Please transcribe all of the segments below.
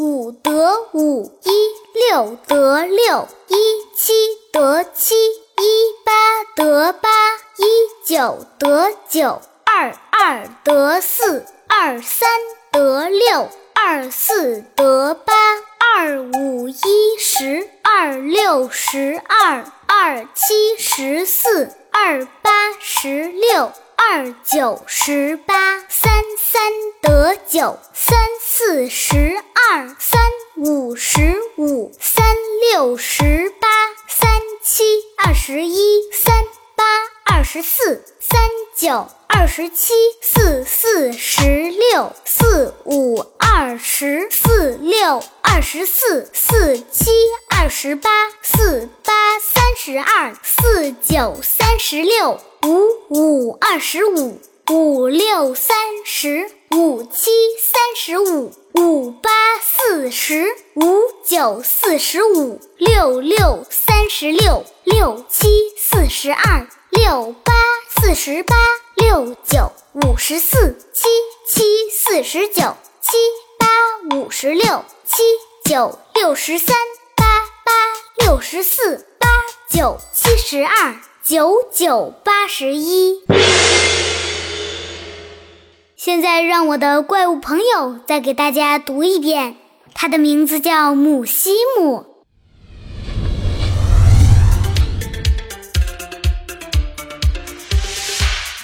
五得五一六得六一七得七一八得八一九得九二二得四二三得六二四得八二五一十二六十二二七十四二八十六。二九十八，三三得九，三四十二，三五十五，三六十八，三七二十一，三八二十四，三九二十七，四四十六，四五二十，四六。二十四，四七二十八，四八三十二，四九三十六。五五二十五，五六三十，五七三十五，五八四十，五九四十五，六六三十六，六七四十二，六八四十八，六九五十四，七七四十九，七五十六，七九六十三，八八六十四，八九七十二。九九八十一。现在让我的怪物朋友再给大家读一遍，他的名字叫姆西姆。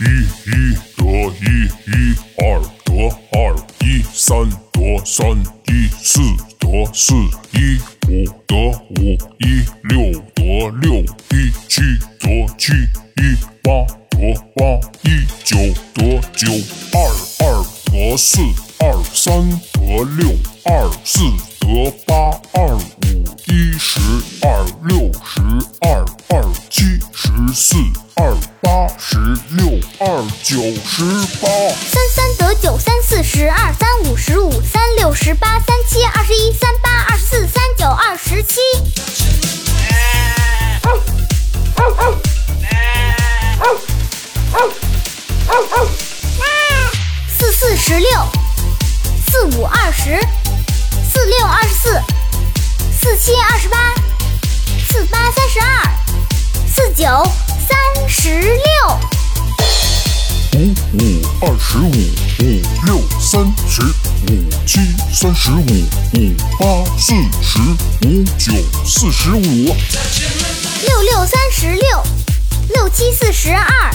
一一得一，一二得二，一三得三，四二三得六二四得八二五一十二六十二二七十四二八十六二九十八三三得九三四十二三五十五三六十八三七二十一三八二十四三九二十七。七二十八，四八三十二，四九三十六。五五二十五，五六三十，五七三十五，五八四十，五九四十五。六六三十六，六七四十二，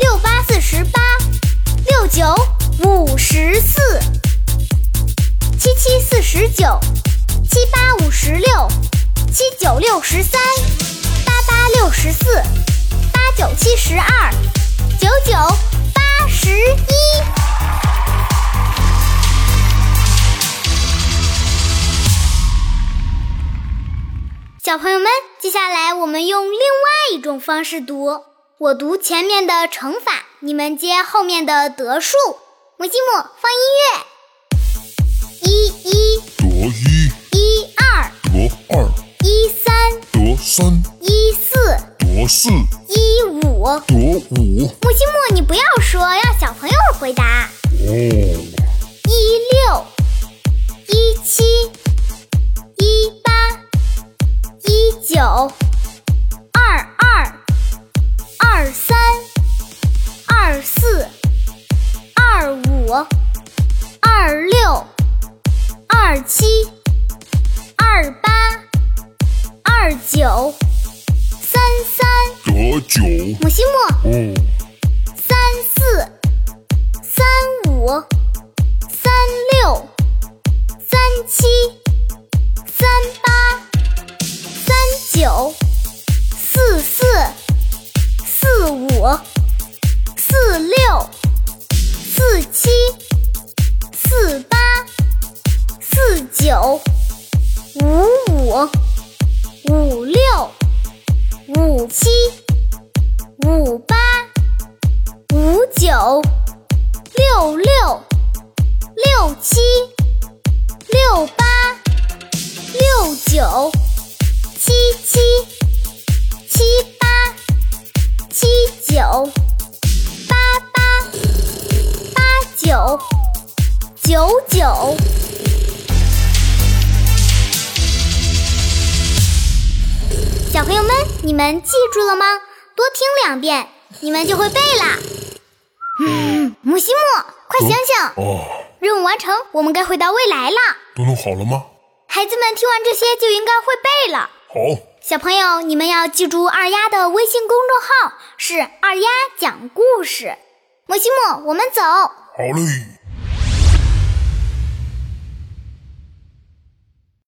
六八四十八，六九五十四，七七四十九，七八五七九六十三，八八六十四，八九七十二，九九八十一。小朋友们，接下来我们用另外一种方式读。我读前面的乘法，你们接后面的得数。母鸡木放音乐。一一，三，一四得四，一五。得五。木星木，你不要说，要小朋友回答。哦，一六一七。一八，一九二二二三二四二五二六二七二八二九。三三。得九。母西木。嗯，三四。三五。三六。三七。三八。三九。四四。四五九六六六七六八六九。七七七八七九八八八九九九。小朋友们你们记住了吗？多听两遍，你们就会背啦。嗯，母西木，快醒醒！哦，任务完成，我们该回到未来了。都弄好了吗？孩子们听完这些就应该会背了。好，小朋友，你们要记住二丫的微信公众号是二丫讲故事。姆西木，我们走。好嘞。